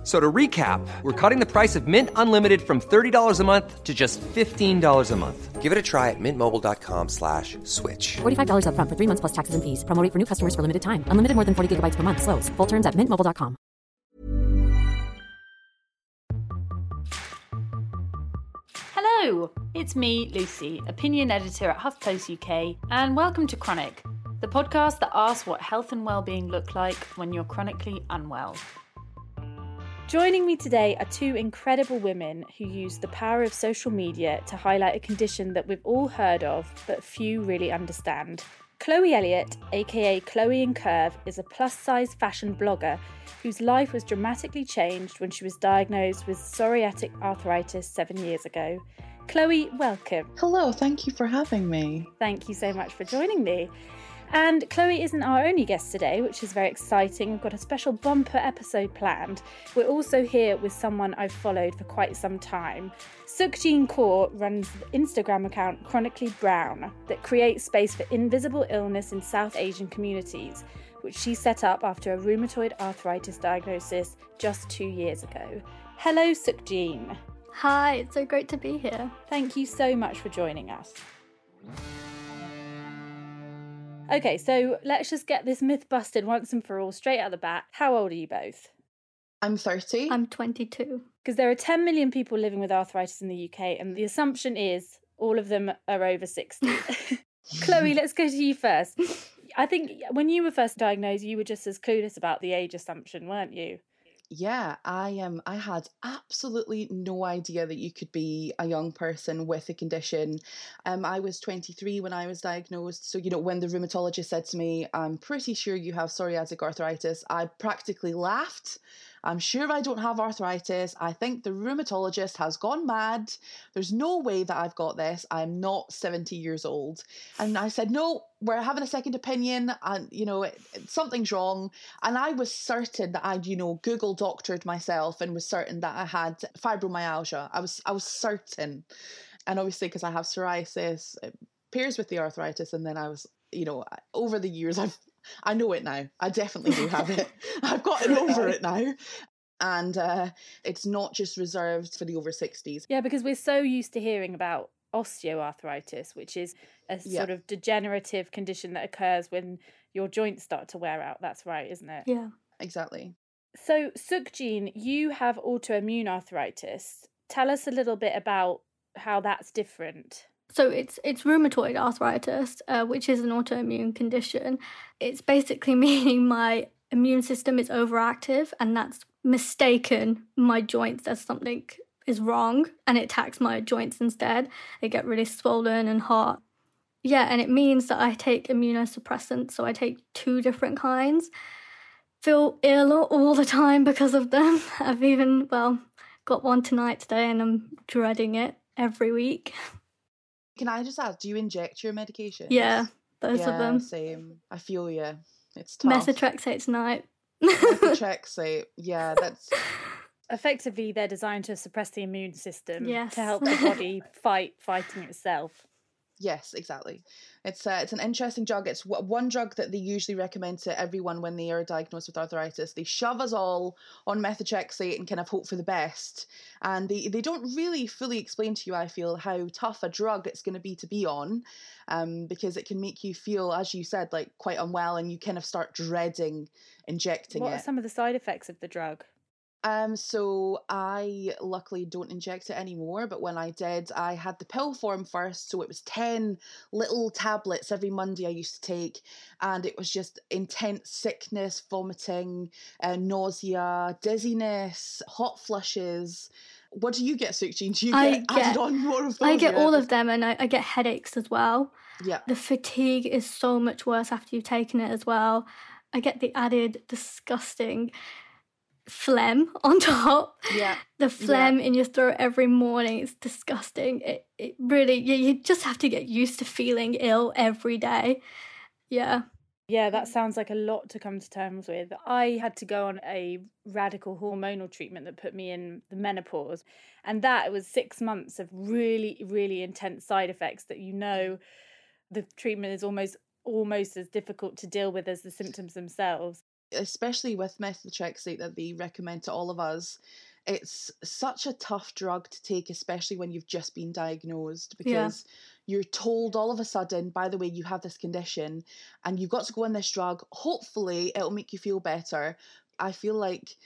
F- So to recap, we're cutting the price of Mint Unlimited from $30 a month to just $15 a month. Give it a try at mintmobile.com slash switch. $45 upfront for three months plus taxes and fees. Promo rate for new customers for limited time. Unlimited more than 40 gigabytes per month. Slows. Full terms at mintmobile.com. Hello, it's me, Lucy, opinion editor at HuffPost UK, and welcome to Chronic, the podcast that asks what health and well-being look like when you're chronically unwell. Joining me today are two incredible women who use the power of social media to highlight a condition that we've all heard of but few really understand. Chloe Elliott, aka Chloe and Curve, is a plus size fashion blogger whose life was dramatically changed when she was diagnosed with psoriatic arthritis seven years ago. Chloe, welcome. Hello, thank you for having me. Thank you so much for joining me. And Chloe isn't our only guest today, which is very exciting. We've got a special bumper episode planned. We're also here with someone I've followed for quite some time. Sukhjeen Kaur runs the Instagram account Chronically Brown that creates space for invisible illness in South Asian communities, which she set up after a rheumatoid arthritis diagnosis just two years ago. Hello, Sukhjeen. Hi, it's so great to be here. Thank you so much for joining us. Okay, so let's just get this myth busted once and for all, straight out the bat. How old are you both? I'm 30. I'm 22. Because there are 10 million people living with arthritis in the UK, and the assumption is all of them are over 60. Chloe, let's go to you first. I think when you were first diagnosed, you were just as clueless about the age assumption, weren't you? Yeah, I um I had absolutely no idea that you could be a young person with a condition. Um I was 23 when I was diagnosed. So you know when the rheumatologist said to me, "I'm pretty sure you have psoriatic arthritis." I practically laughed. I'm sure I don't have arthritis. I think the rheumatologist has gone mad. There's no way that I've got this. I'm not 70 years old. And I said, no, we're having a second opinion and, you know, it, it- something's wrong. And I was certain that I'd, you know, Google doctored myself and was certain that I had fibromyalgia. I was, I was certain. And obviously, because I have psoriasis, it pairs with the arthritis. And then I was, you know, over the years, I've I know it now. I definitely do have it. I've gotten over it now. And uh, it's not just reserved for the over 60s. Yeah, because we're so used to hearing about osteoarthritis, which is a Yeah. sort of degenerative condition that occurs when your joints start to wear out. That's right, isn't it? Yeah. Exactly. So, Sukhjeen, you have autoimmune arthritis. Tell us a little bit about how that's different. So it's it's rheumatoid arthritis, uh, which is an autoimmune condition. It's basically meaning my immune system is overactive, and that's mistaken my joints as something is wrong, and it attacks my joints instead. They get really swollen and hot. Yeah, and it means that I take immunosuppressants, so I take two different kinds. Feel ill all the time because of them. I've even well got one tonight today, and I'm dreading it every week. Can I just ask, do you inject your medication? Yeah, both yeah, of them. Same. I feel you. It's tough. Methotrexate tonight. Methotrexate. Yeah, that's Effectively, they're designed to suppress the immune system Yes. to help the body fight fighting itself. Yes, exactly. It's uh, it's an interesting drug. It's w- one drug that they usually recommend to everyone when they are diagnosed with arthritis. They shove us all on methotrexate and kind of hope for the best, and they they don't really fully explain to you. I feel how tough a drug it's going to be to be on, um, because it can make you feel, as you said, like quite unwell, and you kind of start dreading injecting What it. are some of the side effects of the drug? Um, so I luckily don't inject it anymore, but when I did, I had the pill form first. So it was 10 little tablets every Monday I used to take, and it was just intense sickness, vomiting, uh, nausea, dizziness, hot flushes. What do you get, Sukhjeen? Do you I get, added on more of those? I get Yeah, all of them, and I, I get headaches as well. Yeah. The fatigue is so much worse after you've taken it as well. I get the added disgusting phlegm on top. Yeah. The phlegm in your throat every morning is disgusting. It, it really, you, you just have to get used to feeling ill every day. Yeah. Yeah, that sounds like a lot to come to terms with. I had to go on a radical hormonal treatment that put me in the menopause. And that was six months of really, really intense side effects that you know the treatment is almost almost as difficult to deal with as the symptoms themselves. Especially with methotrexate that they recommend to all of us, it's such a tough drug to take, especially when you've just been diagnosed, because yeah. you're told all of a sudden, by the way, you have this condition and you've got to go on this drug. Hopefully, it'll make you feel better. I feel like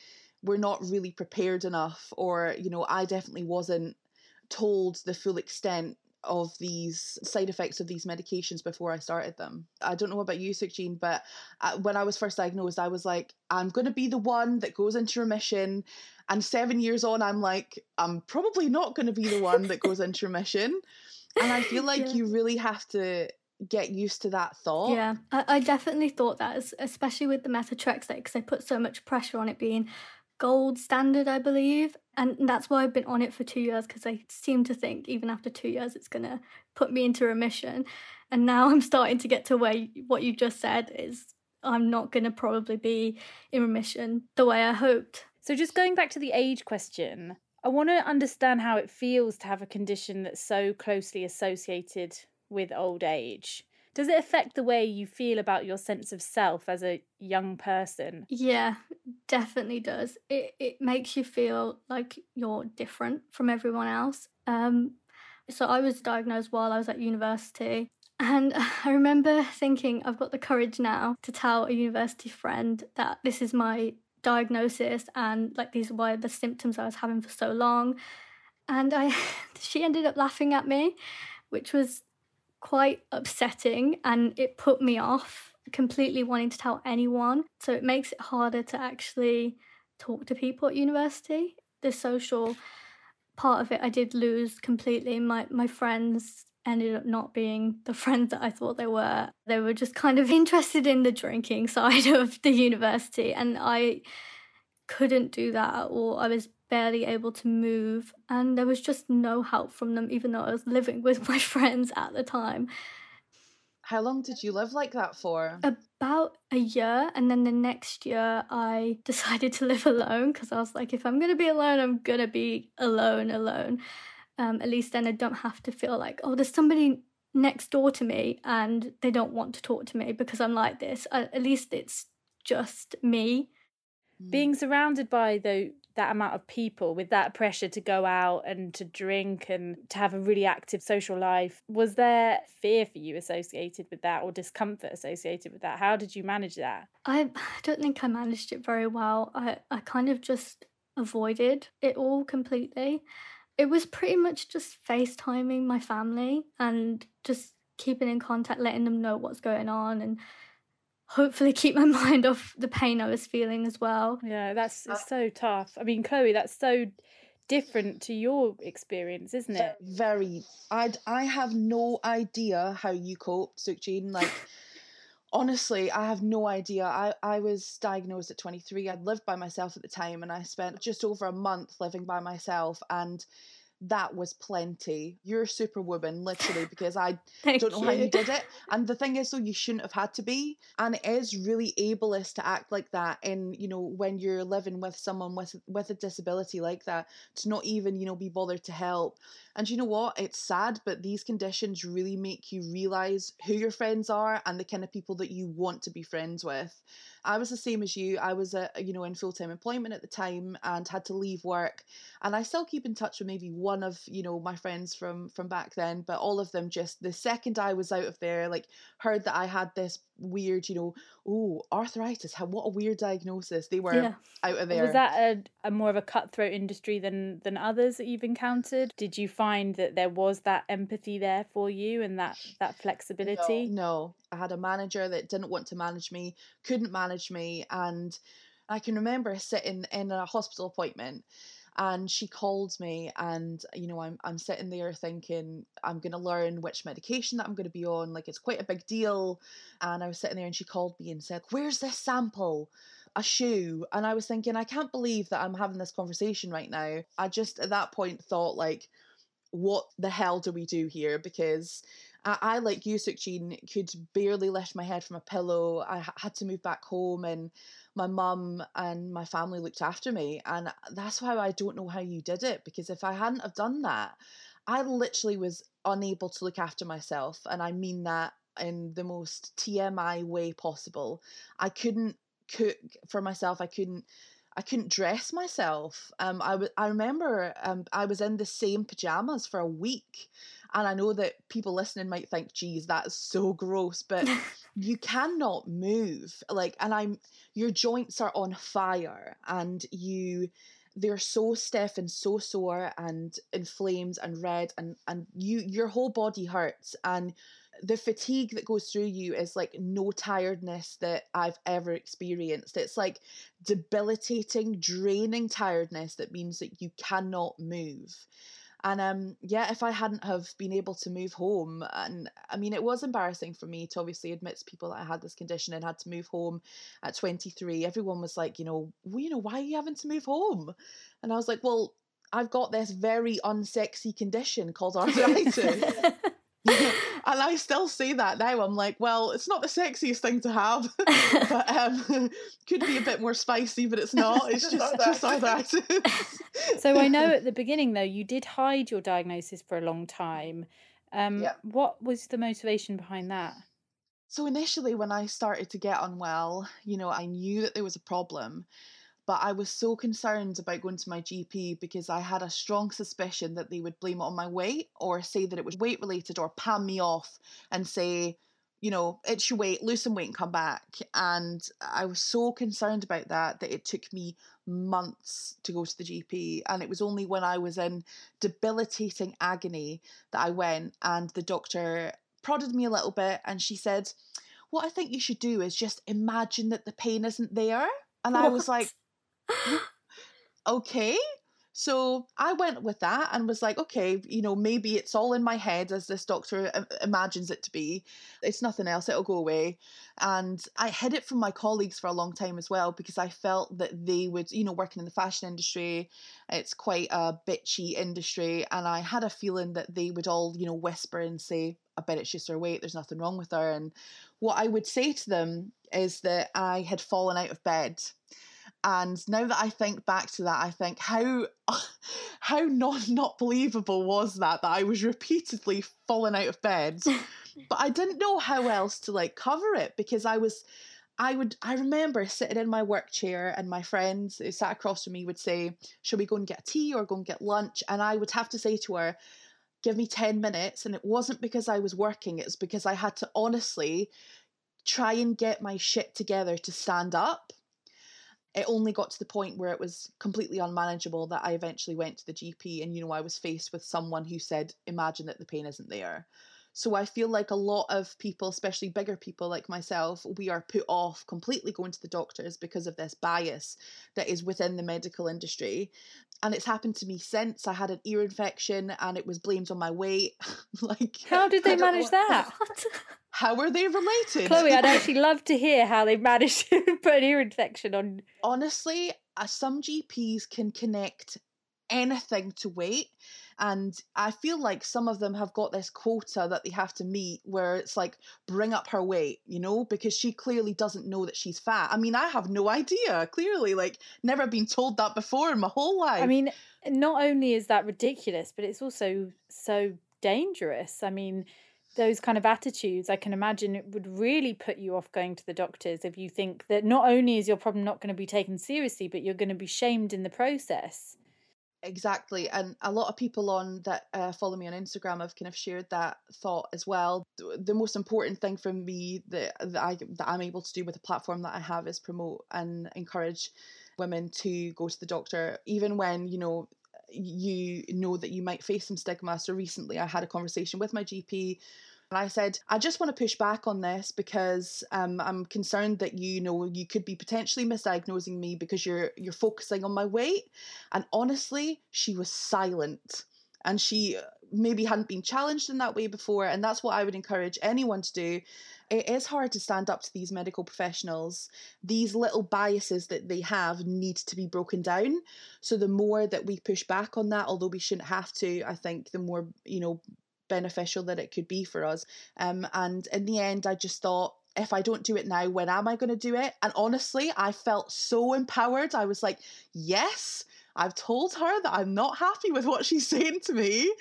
we're not really prepared enough, or, you know, I definitely wasn't told the full extent of these side effects of these medications before I started them. I don't know about you, Sukhjeen, but uh, when I was first diagnosed, I was like, I'm going to be the one that goes into remission. And seven years on, I'm like, I'm probably not going to be the one that goes into remission. And I feel like yeah. you really have to get used to that thought. Yeah, I, I definitely thought that, especially with the methotrexate, because they put so much pressure on it being gold standard, I believe. And that's why I've been on it for two years because I seem to think even after two years it's going to put me into remission. And now I'm starting to get to where what you just said is I'm not going to probably be in remission the way I hoped. So, just going back to the age question, I want to understand how it feels to have a condition that's so closely associated with old age. Does it affect the way you feel about your sense of self as a young person? Yeah, definitely does. It it makes you feel like you're different from everyone else. Um so I was diagnosed while I was at university and I remember thinking I've got the courage now to tell a university friend that this is my diagnosis and like these were the symptoms I was having for so long. And I she ended up laughing at me, which was quite upsetting and it put me off completely wanting to tell anyone. So it makes it harder to actually talk to people at university. The social part of it I did lose completely. My my friends ended up not being the friends that I thought they were. They were just kind of interested in the drinking side of the university and I couldn't do that at all. I was barely able to move, and there was just no help from them, even though I was living with my friends at the time. How long did you live like that for? About a year, and then the next year I decided to live alone because I was like, if I'm gonna be alone, I'm gonna be alone, alone. Um, at least then I don't have to feel like, oh, there's somebody next door to me and they don't want to talk to me because I'm like this. at least it's just me. Being surrounded by the that amount of people with that pressure to go out and to drink and to have a really active social life was there fear for you associated with that or discomfort associated with that? How did you manage that? I don't think i managed it very well. I, I kind of just avoided it all completely. It was pretty much just facetiming my family and just keeping in contact letting them know what's going on and hopefully keep my mind off the pain I was feeling as well. Yeah, that's it's uh, so tough. I mean, Chloe, that's so different to your experience, isn't it? Very. I I have no idea how you coped, Sukhjeen. Like. honestly, I have no idea. I, I was diagnosed at 23. I'd lived by myself at the time and I spent just over a month living by myself. And that was plenty. You're a superwoman, literally, because I don't know you. how you did it. And the thing is, though, you shouldn't have had to be. And it is really ableist to act like that. And you know, when you're living with someone with with a disability like that, to not even you know be bothered to help. And you know what? It's sad, but these conditions really make you realize who your friends are and the kind of people that you want to be friends with. I was the same as you. I was, uh, you know, in full time employment at the time and had to leave work. And I still keep in touch with maybe one of, you know, my friends from from back then. But all of them just the second I was out of there, like heard that I had this weird, you know, oh, arthritis. How what a weird diagnosis. They were yeah. out of there. Was that a, a more of a cutthroat industry than than others that you've encountered? Did you find that there was that empathy there for you and that that flexibility? No, no. I had a manager that didn't want to manage me, couldn't manage me, and I can remember sitting in a hospital appointment and she called me and you know I'm I'm sitting there thinking I'm going to learn which medication that I'm going to be on like it's quite a big deal. And I was sitting there and she called me and said where's this sample? A shoe? And I was thinking I can't believe that I'm having this conversation right now. I just at that point thought like what the hell do we do here? Because I, like you, Jean, could barely lift my head from a pillow. I had to move back home, and my mum and my family looked after me. And that's why I don't know how you did it because if I hadn't have done that, I literally was unable to look after myself. And I mean that in the most TMI way possible. I couldn't cook for myself. I couldn't I couldn't dress myself. Um, I, w- I remember um, I was in the same pajamas for a week. And I know that people listening might think, geez, that's so gross, but you cannot move. Like, and I'm, your joints are on fire and you, they're so stiff and so sore and inflamed and red and, and you, your whole body hurts and the fatigue that goes through you is like no tiredness that I've ever experienced. It's like debilitating, draining tiredness that means that you cannot move. And um, yeah, if I hadn't have been able to move home, and I mean, it was embarrassing for me to obviously admit to people that I had this condition and had to move home at 23. Everyone was like, you know, well, you know, why are you having to move home? And I was like, well, I've got this very unsexy condition called arthritis. and I still say that now. I'm like, well, it's not the sexiest thing to have, but um, could be a bit more spicy, but it's not. It's just just arthritis. so I know at the beginning though, you did hide your diagnosis for a long time. Um, yeah. What was the motivation behind that? So initially, when I started to get unwell, you know, I knew that there was a problem, but I was so concerned about going to my GP because I had a strong suspicion that they would blame it on my weight or say that it was weight related or palm me off and say, you know, it's your weight, lose some weight and come back. And I was so concerned about that that it took me months to go to the GP. And it was only when I was in debilitating agony that I went and the doctor prodded me a little bit and she said, What I think you should do is just imagine that the pain isn't there. And what? I was like, okay. So I went with that and was like, okay, you know, maybe it's all in my head as this doctor imagines it to be. It's nothing else, it'll go away. And I hid it from my colleagues for a long time as well because I felt that they would, you know, working in the fashion industry, it's quite a bitchy industry. And I had a feeling that they would all, you know, whisper and say, I bet it's just her weight, there's nothing wrong with her. And what I would say to them is that I had fallen out of bed and now that I think back to that, I think how how not not believable was that that I was repeatedly falling out of bed, but I didn't know how else to like cover it because I was. I would I remember sitting in my work chair and my friends who sat across from me would say, Shall we go and get a tea or go and get lunch? And I would have to say to her, Give me 10 minutes. And it wasn't because I was working, it was because I had to honestly try and get my shit together to stand up it only got to the point where it was completely unmanageable that I eventually went to the GP and you know I was faced with someone who said imagine that the pain isn't there. So I feel like a lot of people, especially bigger people like myself, we are put off completely going to the doctors because of this bias that is within the medical industry. And it's happened to me since I had an ear infection and it was blamed on my weight. like How did they manage that? how are they related? Chloe, I'd actually love to hear how they managed to put an ear infection on. Honestly, uh, some GPs can connect anything to weight. And I feel like some of them have got this quota that they have to meet where it's like, bring up her weight, you know, because she clearly doesn't know that she's fat. I mean, I have no idea, clearly, like, never been told that before in my whole life. I mean, not only is that ridiculous, but it's also so dangerous. I mean, those kind of attitudes, I can imagine it would really put you off going to the doctors if you think that not only is your problem not going to be taken seriously, but you're going to be shamed in the process. Exactly, and a lot of people on that uh, follow me on Instagram have kind of shared that thought as well. The most important thing for me that that I that I'm able to do with the platform that I have is promote and encourage women to go to the doctor, even when you know you know that you might face some stigma. So recently I had a conversation with my GP and I said, I just want to push back on this because um, I'm concerned that you know you could be potentially misdiagnosing me because you're you're focusing on my weight. And honestly, she was silent. And she uh, maybe hadn't been challenged in that way before. And that's what I would encourage anyone to do it is hard to stand up to these medical professionals. These little biases that they have need to be broken down. So the more that we push back on that, although we shouldn't have to, I think the more, you know, beneficial that it could be for us. Um, and in the end, I just thought, if I don't do it now, when am I going to do it? And honestly, I felt so empowered. I was like, yes, I've told her that I'm not happy with what she's saying to me.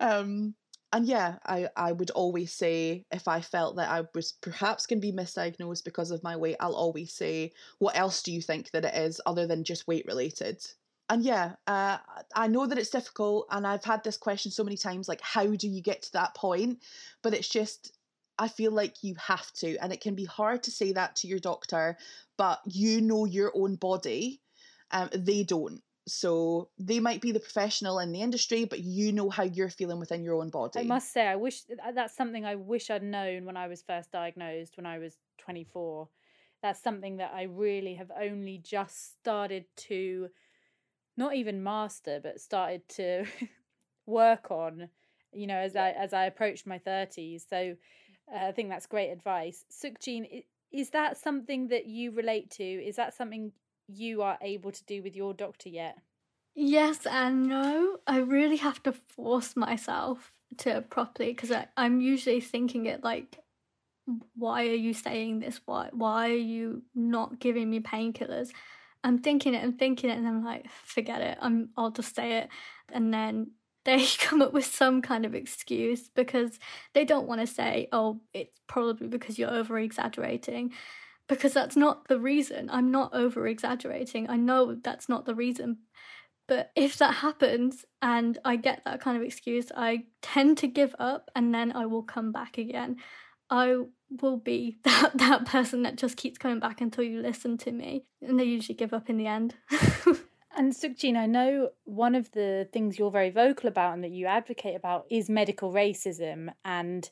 Um, and yeah, I, I would always say if I felt that I was perhaps going to be misdiagnosed because of my weight, I'll always say, what else do you think that it is other than just weight related? And yeah, uh, I know that it's difficult, and I've had this question so many times like, how do you get to that point? But it's just, I feel like you have to, and it can be hard to say that to your doctor, but you know your own body, um, they don't so they might be the professional in the industry but you know how you're feeling within your own body I must say, I wish uh, that's something I wish I'd known when I was first diagnosed when I was 24. That's something that I really have only just started to not even master, but started to work on, you know, as I as I approached my 30s. So uh, I think that's great advice. Sukhjeen, is that something that you relate to? Is that something you are able to do with your doctor yet? Yes and no. I really have to force myself to properly because I'm usually thinking it like, why are you saying this? Why why are you not giving me painkillers? I'm thinking it and thinking it, and I'm like, forget it. I'm I'll just say it, and then they come up with some kind of excuse because they don't want to say, oh, it's probably because you're over exaggerating because that's not the reason. I'm not over exaggerating. I know that's not the reason. But if that happens and I get that kind of excuse, I tend to give up and then I will come back again. I will be that, that person that just keeps coming back until you listen to me. And they usually give up in the end. and Sukhjeen, I know one of the things you're very vocal about and that you advocate about is medical racism. And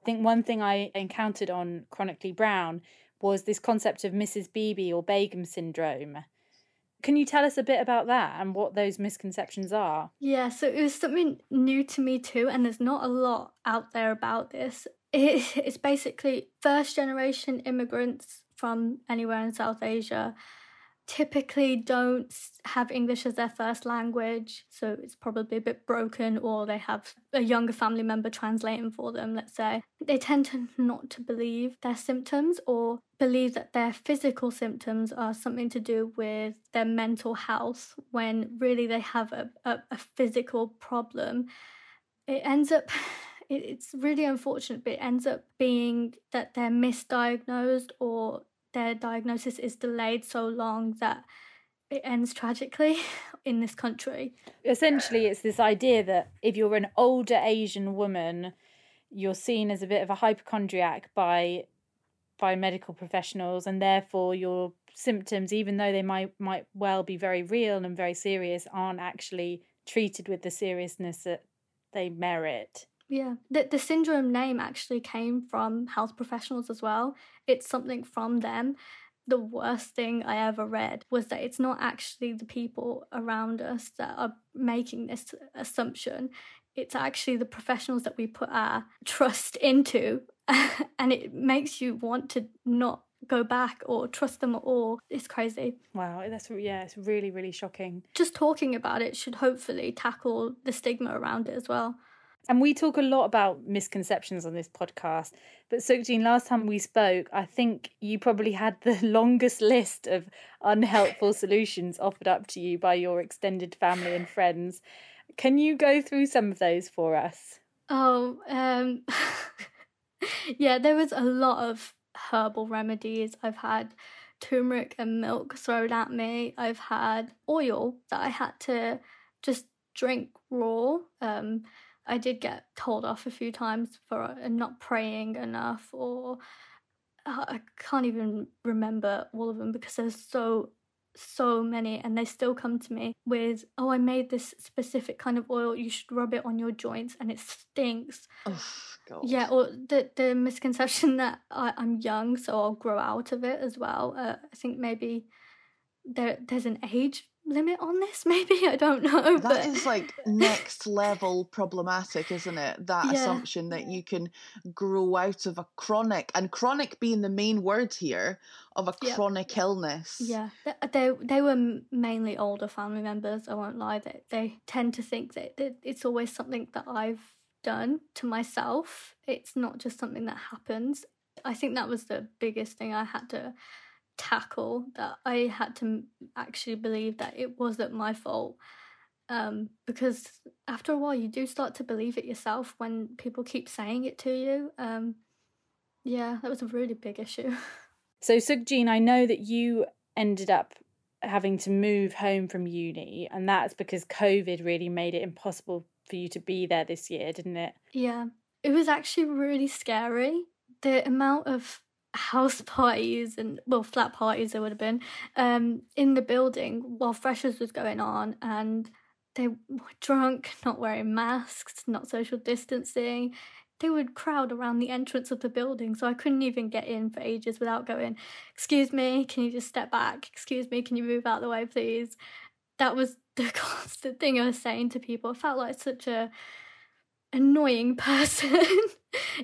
I think one thing I encountered on Chronically Brown was this concept of Mrs. Bibi or Begum syndrome. Can you tell us a bit about that and what those misconceptions are? Yeah, so it was something new to me too, and there's not a lot out there about this. it's basically first generation immigrants from anywhere in South Asia typically don't have English as their first language, so it's probably a bit broken, or they have a younger family member translating for them, let's say. They tend to not to believe their symptoms or believe that their physical symptoms are something to do with their mental health when really they have a, a, a physical problem. It ends up it's really unfortunate, but it ends up being that they're misdiagnosed or their diagnosis is delayed so long that it ends tragically in this country. Essentially, it's this idea that if you're an older Asian woman, you're seen as a bit of a hypochondriac by by medical professionals, and therefore your symptoms, even though they might might well be very real and very serious, aren't actually treated with the seriousness that they merit. Yeah, the, the syndrome name actually came from health professionals as well. It's something from them. The worst thing I ever read was that it's not actually the people around us that are making this assumption. It's actually the professionals that we put our trust into. and it makes you want to not go back or trust them at all. It's crazy. Wow, that's yeah, it's really really shocking. Just talking about it should hopefully tackle the stigma around it as well. And we talk a lot about misconceptions on this podcast. But Sukhjeen, last time we spoke, I think you probably had the longest list of unhelpful solutions offered up to you by your extended family and friends. Can you go through some of those for us? Oh, um, yeah, there was a lot of herbal remedies. I've had turmeric and milk thrown at me. I've had oil that I had to just drink raw. Um, I did get told off a few times for uh, not praying enough, or uh, I can't even remember all of them because there's so so many and they still come to me with oh i made this specific kind of oil. You should rub it on your joints and it stinks. Oh, God. yeah or the the misconception that I, am young so i'll grow out of it as well. Uh, i think maybe there there's an age limit on this maybe i don't know That but... is like next level problematic isn't it that yeah. assumption that you can grow out of a chronic and chronic being the main word here of a chronic illness yeah uh, they they were mainly older family members i won't lie they, they tend to think that it's always something that i've done to myself. It's not just something that happens. I think that was the biggest thing I had to tackle that I had to actually believe that it wasn't my fault. Um, because after a while, you do start to believe it yourself when people keep saying it to you. Um, yeah, that was a really big issue. So, Sukhjeen, I know that you ended up having to move home from uni, and that's because COVID really made it impossible for you to be there this year, didn't it? Yeah, it was actually really scary. The amount of house parties and well flat parties there would have been um in the building while freshers was going on and they were drunk not wearing masks not social distancing. They would crowd around the entrance of the building so i couldn't even get in for ages without going excuse me can you just step back? Excuse me can you move out the way please? That was the constant thing i was saying to people. It felt like such a annoying person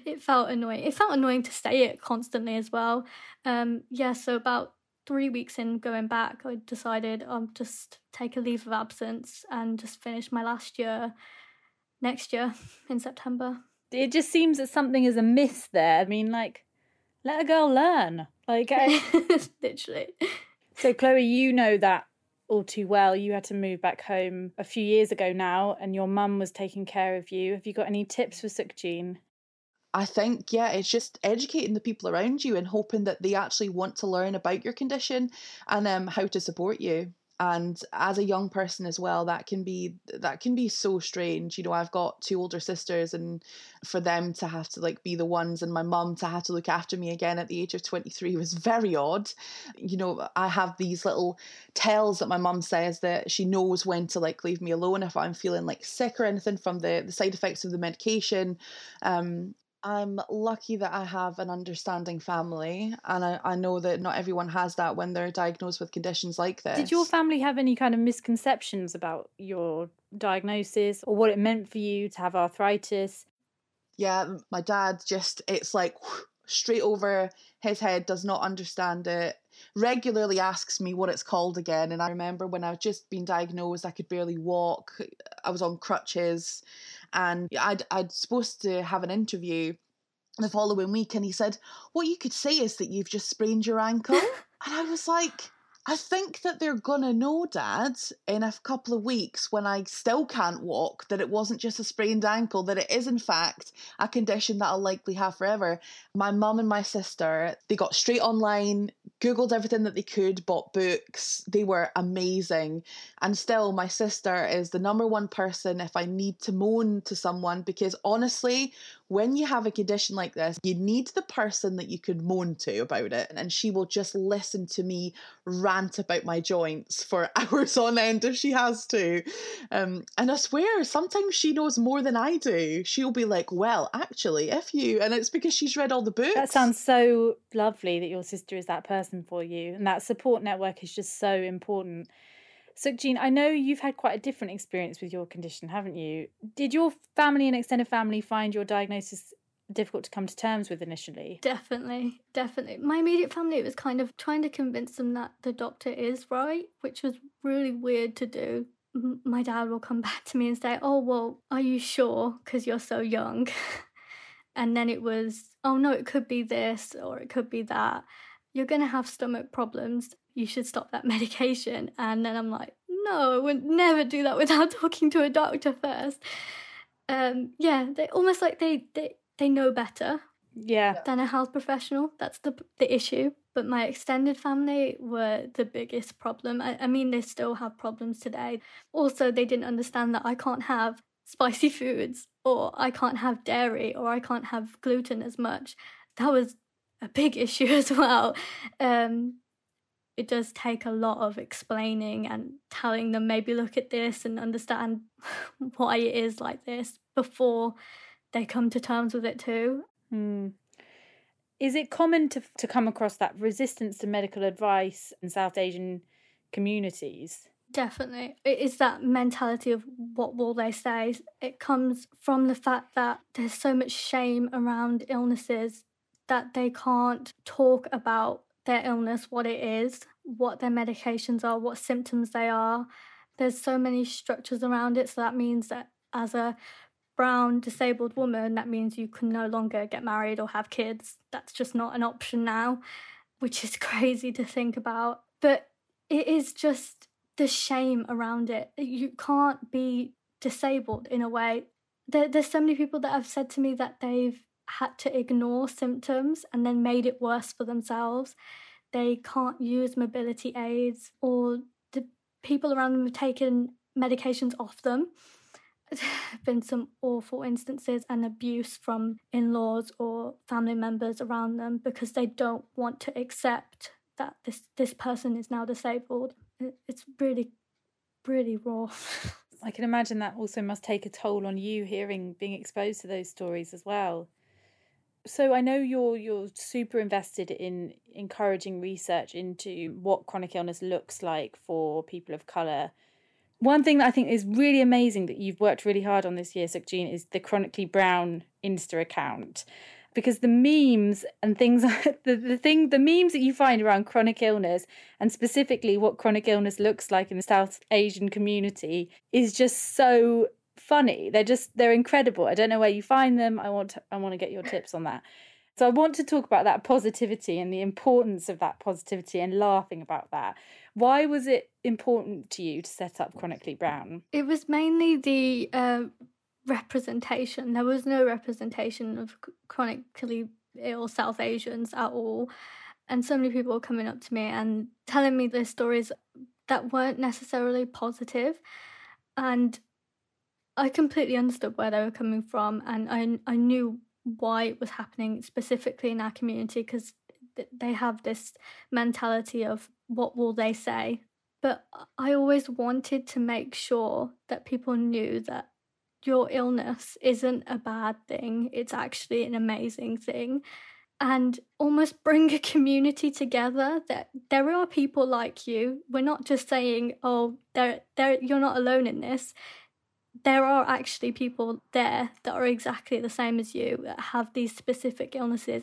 it felt annoying it felt annoying to say it constantly as well um yeah so about three weeks in going back i decided i'll um, just take a leave of absence and just finish my last year next year in september it just seems that something is amiss there. I mean, like, let a girl learn. Like, I... literally. So, Chloe, you know that all too well. You had to move back home a few years ago now, and your mum was taking care of you. Have you got any tips for Sukhjeen? I think, yeah, it's just educating the people around you and hoping that they actually want to learn about your condition and um, how to support you and as a young person as well that can be that can be so strange you know i've got two older sisters and for them to have to like be the ones and my mum to have to look after me again at the age of 23 was very odd. You know i have these little tells that my mum says that she knows when to like leave me alone if i'm feeling like sick or anything from the the side effects of the medication um I'm lucky that I have an understanding family, and I, I know that not everyone has that when they're diagnosed with conditions like this. Did your family have any kind of misconceptions about your diagnosis or what it meant for you to have arthritis? Yeah, my dad just, it's like straight over his head, does not understand it. Regularly asks me what it's called again. And I remember when I've just been diagnosed, I could barely walk, I was on crutches and I'd I'd supposed to have an interview the following week and he said, What you could say is that you've just sprained your ankle. and I was like, I think that they're gonna know, Dad, in a couple of weeks when I still can't walk, that it wasn't just a sprained ankle, that it is in fact a condition that I'll likely have forever. My mum and my sister, they got straight online, Googled everything that they could, bought books. They were amazing. And still, my sister is the number one person if I need to moan to someone because honestly, when you have a condition like this, you need the person that you could moan to about it. And she will just listen to me rant about my joints for hours on end if she has to. Um, and I swear, sometimes she knows more than I do. She'll be like, well, actually, if you, and it's because she's read all the books. That sounds so lovely that your sister is that person for you. And that support network is just so important. Sukhjeen, I know you've had quite a different experience with your condition, haven't you? Did your family and extended family find your diagnosis difficult to come to terms with initially? Definitely, definitely. My immediate family was kind of trying to convince them that the doctor is right, which was really weird to do. My dad will come back to me and say, Oh, well, are you sure? Because you're so young. and then it was, Oh, no, it could be this or it could be that. You're going to have stomach problems you should stop that medication. And then I'm like, no, I would never do that without talking to a doctor first. Um, yeah, they almost like they, they, they know better yeah. Than a health professional. That's the the issue. But my extended family were the biggest problem. I, I, mean they still have problems today. Also they didn't understand that i can't have spicy foods or i can't have dairy or i can't have gluten as much. That was a big issue as well. Um, it does take a lot of explaining and telling them maybe look at this and understand why it is like this before they come to terms with it too. Hmm. Is it common to to come across that resistance to medical advice in South Asian communities? Definitely. It is that mentality of what will they say. It comes from the fact that there's so much shame around illnesses that they can't talk about their illness, what it is, what their medications are, what symptoms they are. There's so many structures around it. So that means that as a brown disabled woman, that means you can no longer get married or have kids. That's just not an option now, which is crazy to think about. But it is just the shame around it. You can't be disabled in a way. There, there's so many people that have said to me that they've had to ignore symptoms and then made it worse for themselves. They can't use mobility aids, or the people around them have taken medications off them. Been some awful instances and abuse from in laws or family members around them because they don't want to accept that this, this person is now disabled. It's really, really raw. I can imagine that also must take a toll on you hearing being exposed to those stories as well. So I know you're you're super invested in encouraging research into what chronic illness looks like for people of color. One thing that I think is really amazing that you've worked really hard on this year, Sukhjeen, is the chronically brown Insta account. Because the memes and things the, the thing the memes that you find around chronic illness and specifically what chronic illness looks like in the South Asian community is just so funny. They're just they're incredible. I don't know where you find them. I want to, I want to get your tips on that. So I want to talk about that positivity and the importance of that positivity and laughing about that. Why was it important to you to set up Chronically Brown? It was mainly the uh, representation. There was no representation of chronically ill South Asians at all. And so many people were coming up to me and telling me their stories that weren't necessarily positive. And I completely understood where they were coming from, and I I knew why it was happening specifically in our community because they have this mentality of what will they say. But I always wanted to make sure that people knew that your illness isn't a bad thing; it's actually an amazing thing. And almost bring a community together that there are people like you. We're not just saying, oh, there, there, you're not alone in this there are actually people there that are exactly the same as you that have these specific illnesses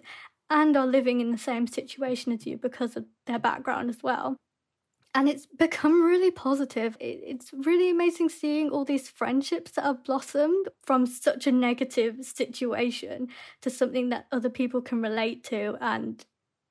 and are living in the same situation as you because of their background as well. And it's become really positive. It's really amazing seeing all these friendships that have blossomed from such a negative situation to something that other people can relate to and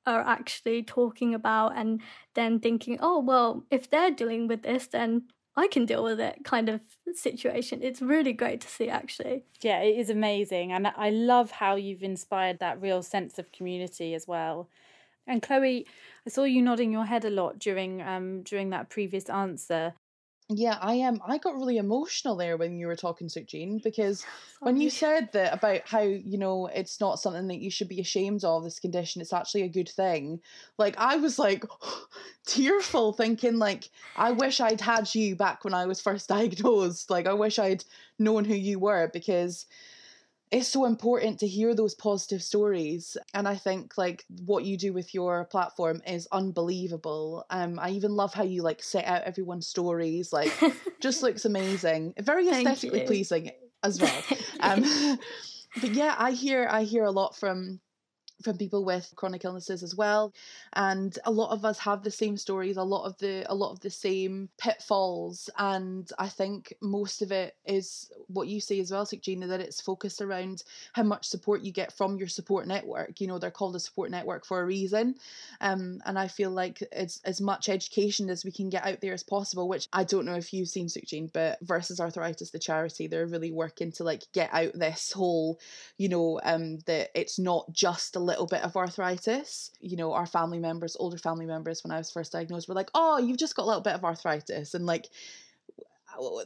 are actually talking about and then thinking, oh, well, if they're dealing with this, then I can deal with it kind of situation. It's really great to see, actually. Yeah, it is amazing. And I love how you've inspired that real sense of community as well. And Chloe, I saw you nodding your head a lot during um during that previous answer. Yeah, I am. Um, I got really emotional there when you were talking, Sukhjeen, because when you said that about how you know it's not something that you should be ashamed of this condition, it's actually a good thing. Like I was like tearful, thinking like I wish I'd had you back when I was first diagnosed. Like I wish I'd known who you were because it's so important to hear those positive stories and i think like what you do with your platform is unbelievable. Um i even love how you like set out everyone's stories like just looks amazing very aesthetically pleasing as well. Um but yeah i hear i hear a lot from from people with chronic illnesses as well and a lot of us have the same stories a lot of the a lot of the same pitfalls and i think most of it is what you say as well Gina that it's focused around how much support you get from your support network. You know they're called a support network for a reason um, and i feel like it's as much education as we can get out there as possible which i don't know if you've seen Sukhjeen, but versus arthritis the charity they're really working to like get out this whole you know um that it's not just a little bit of arthritis. You know, our family members, older family members, when I was first diagnosed, were like, "Oh, you've just got a little bit of arthritis," and like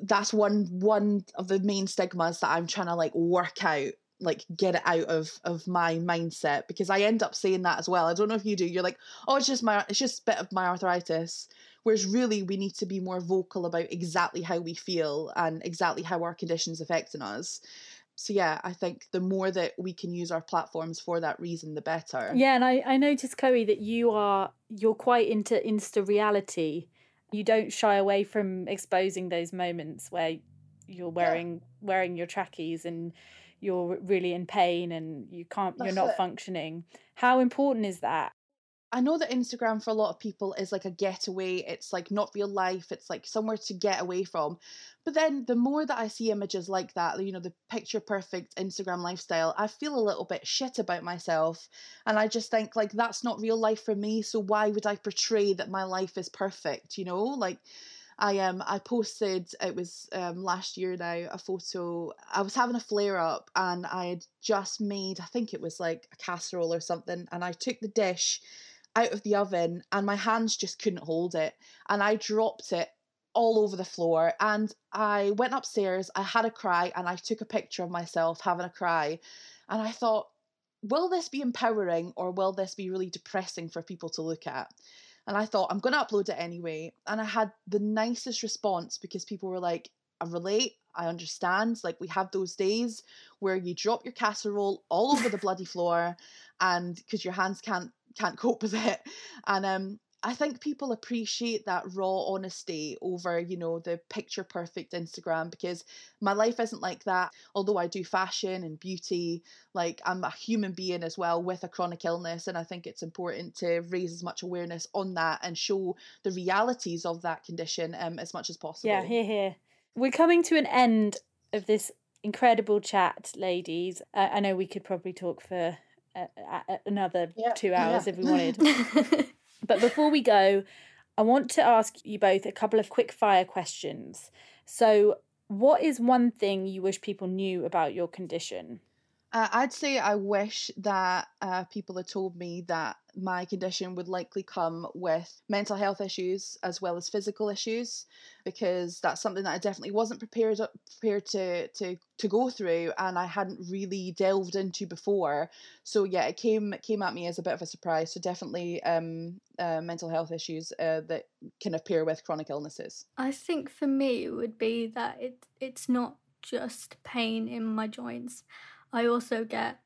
that's one one of the main stigmas that I'm trying to like work out like get it out of of my mindset because I end up saying that as well. I don't know if you do. You're like, oh, it's just my it's just a bit of my arthritis. Whereas really we need to be more vocal about exactly how we feel and exactly how our conditions affecting us so yeah, I think the more that we can use our platforms for that reason, the better. Yeah, and I, I noticed, Chloe, that you are you're quite into Insta reality. You don't shy away from exposing those moments where you're wearing yeah. wearing your trackies and you're really in pain and you can't That's you're not it. functioning. How important is that? I know that Instagram for a lot of people is like a getaway. It's like not real life. It's like somewhere to get away from. But then the more that I see images like that, you know, the picture perfect Instagram lifestyle, I feel a little bit shit about myself. And I just think like that's not real life for me. So why would I portray that my life is perfect? You know, like I um I posted it was um last year now a photo. I was having a flare up and I had just made I think it was like a casserole or something, and I took the dish out of the oven and my hands just couldn't hold it and I dropped it all over the floor and I went upstairs, I had a cry and I took a picture of myself having a cry and I thought will this be empowering or will this be really depressing for people to look at? And I thought, I'm going to upload it anyway. And I had the nicest response because people were like, I relate, I understand. Like, we have those days where you drop your casserole all over the bloody floor and because your hands can't can't cope with it and um I think people appreciate that raw honesty over, you know, the picture perfect Instagram because my life isn't like that. Although I do fashion and beauty, like I'm a human being as well with a chronic illness. And I think it's important to raise as much awareness on that and show the realities of that condition um, as much as possible. Yeah, here, here. We're coming to an end of this incredible chat, ladies. Uh, I know we could probably talk for uh, uh, another yeah, two hours yeah. if we wanted. but before we go, I want to ask you both a couple of quick fire questions. So, what is one thing you wish people knew about your condition? Uh, I'd say I wish that uh, people had told me that my condition would likely come with mental health issues as well as physical issues, because that's something that I definitely wasn't prepared prepared to to to go through, and I hadn't really delved into before. So yeah, it came came at me as a bit of a surprise. So definitely um, uh, mental health issues uh, that can appear with chronic illnesses. I think for me it would be that it it's not just pain in my joints. I also get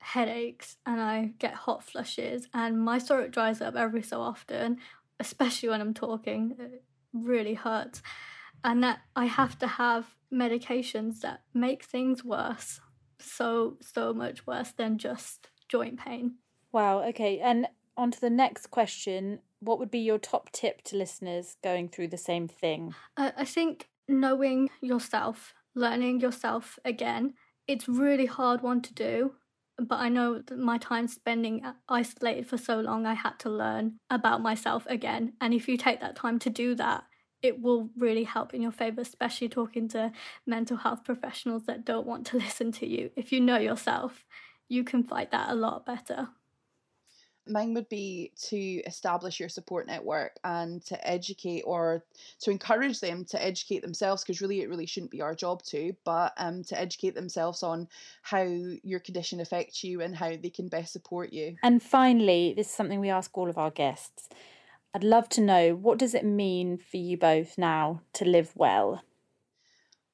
headaches and I get hot flushes, and my throat dries up every so often, especially when I'm talking. It really hurts. And that I have to have medications that make things worse. So, so much worse than just joint pain. Wow, okay. And on to the next question. What would be your top tip to listeners going through the same thing? Uh, I think knowing yourself, learning yourself again, it's really hard one to do but I know my time spending isolated for so long, I had to learn about myself again. And if you take that time to do that, it will really help in your favor, especially talking to mental health professionals that don't want to listen to you. If you know yourself, you can fight that a lot better mine would be to establish your support network and to educate or to encourage them to educate themselves because really it really shouldn't be our job to but um to educate themselves on how your condition affects you and how they can best support you. And finally this is something we ask all of our guests i'd love to know what does it mean for you both now to live well?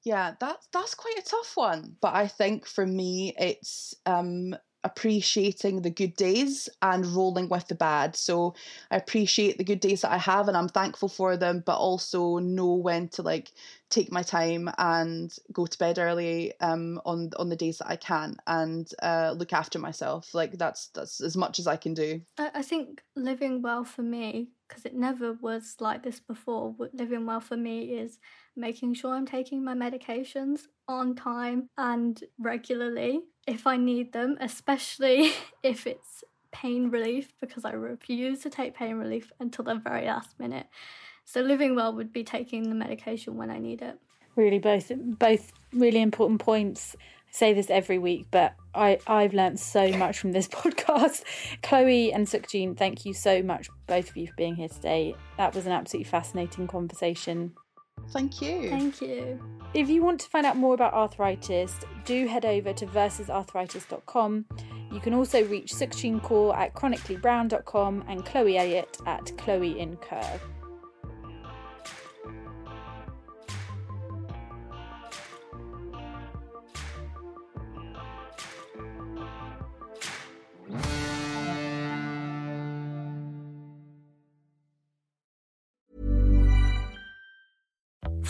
Yeah that's that's quite a tough one but i think for me it's um appreciating the good days and rolling with the bad. So I appreciate the good days that I have and I'm thankful for them, but also know when to like take my time and go to bed early um on on the days that I can and uh look after myself. Like that's that's as much as I can do. I think living well for me because it never was like this before. Living well for me is making sure I'm taking my medications on time and regularly if I need them, especially if it's pain relief, because I refuse to take pain relief until the very last minute. So living well would be taking the medication when I need it. Really, both both really important points. I say this every week, but I I've learned so much from this podcast. Chloe and Sukhjeen, thank you so much, both of you, for being here today. That was an absolutely fascinating conversation. Thank you. Thank you. If you want to find out more about arthritis, do head over to versusarthritis.com. You can also reach Sukhjeen Kaur at chronicallybrown.com and Chloe Elliott at Chloe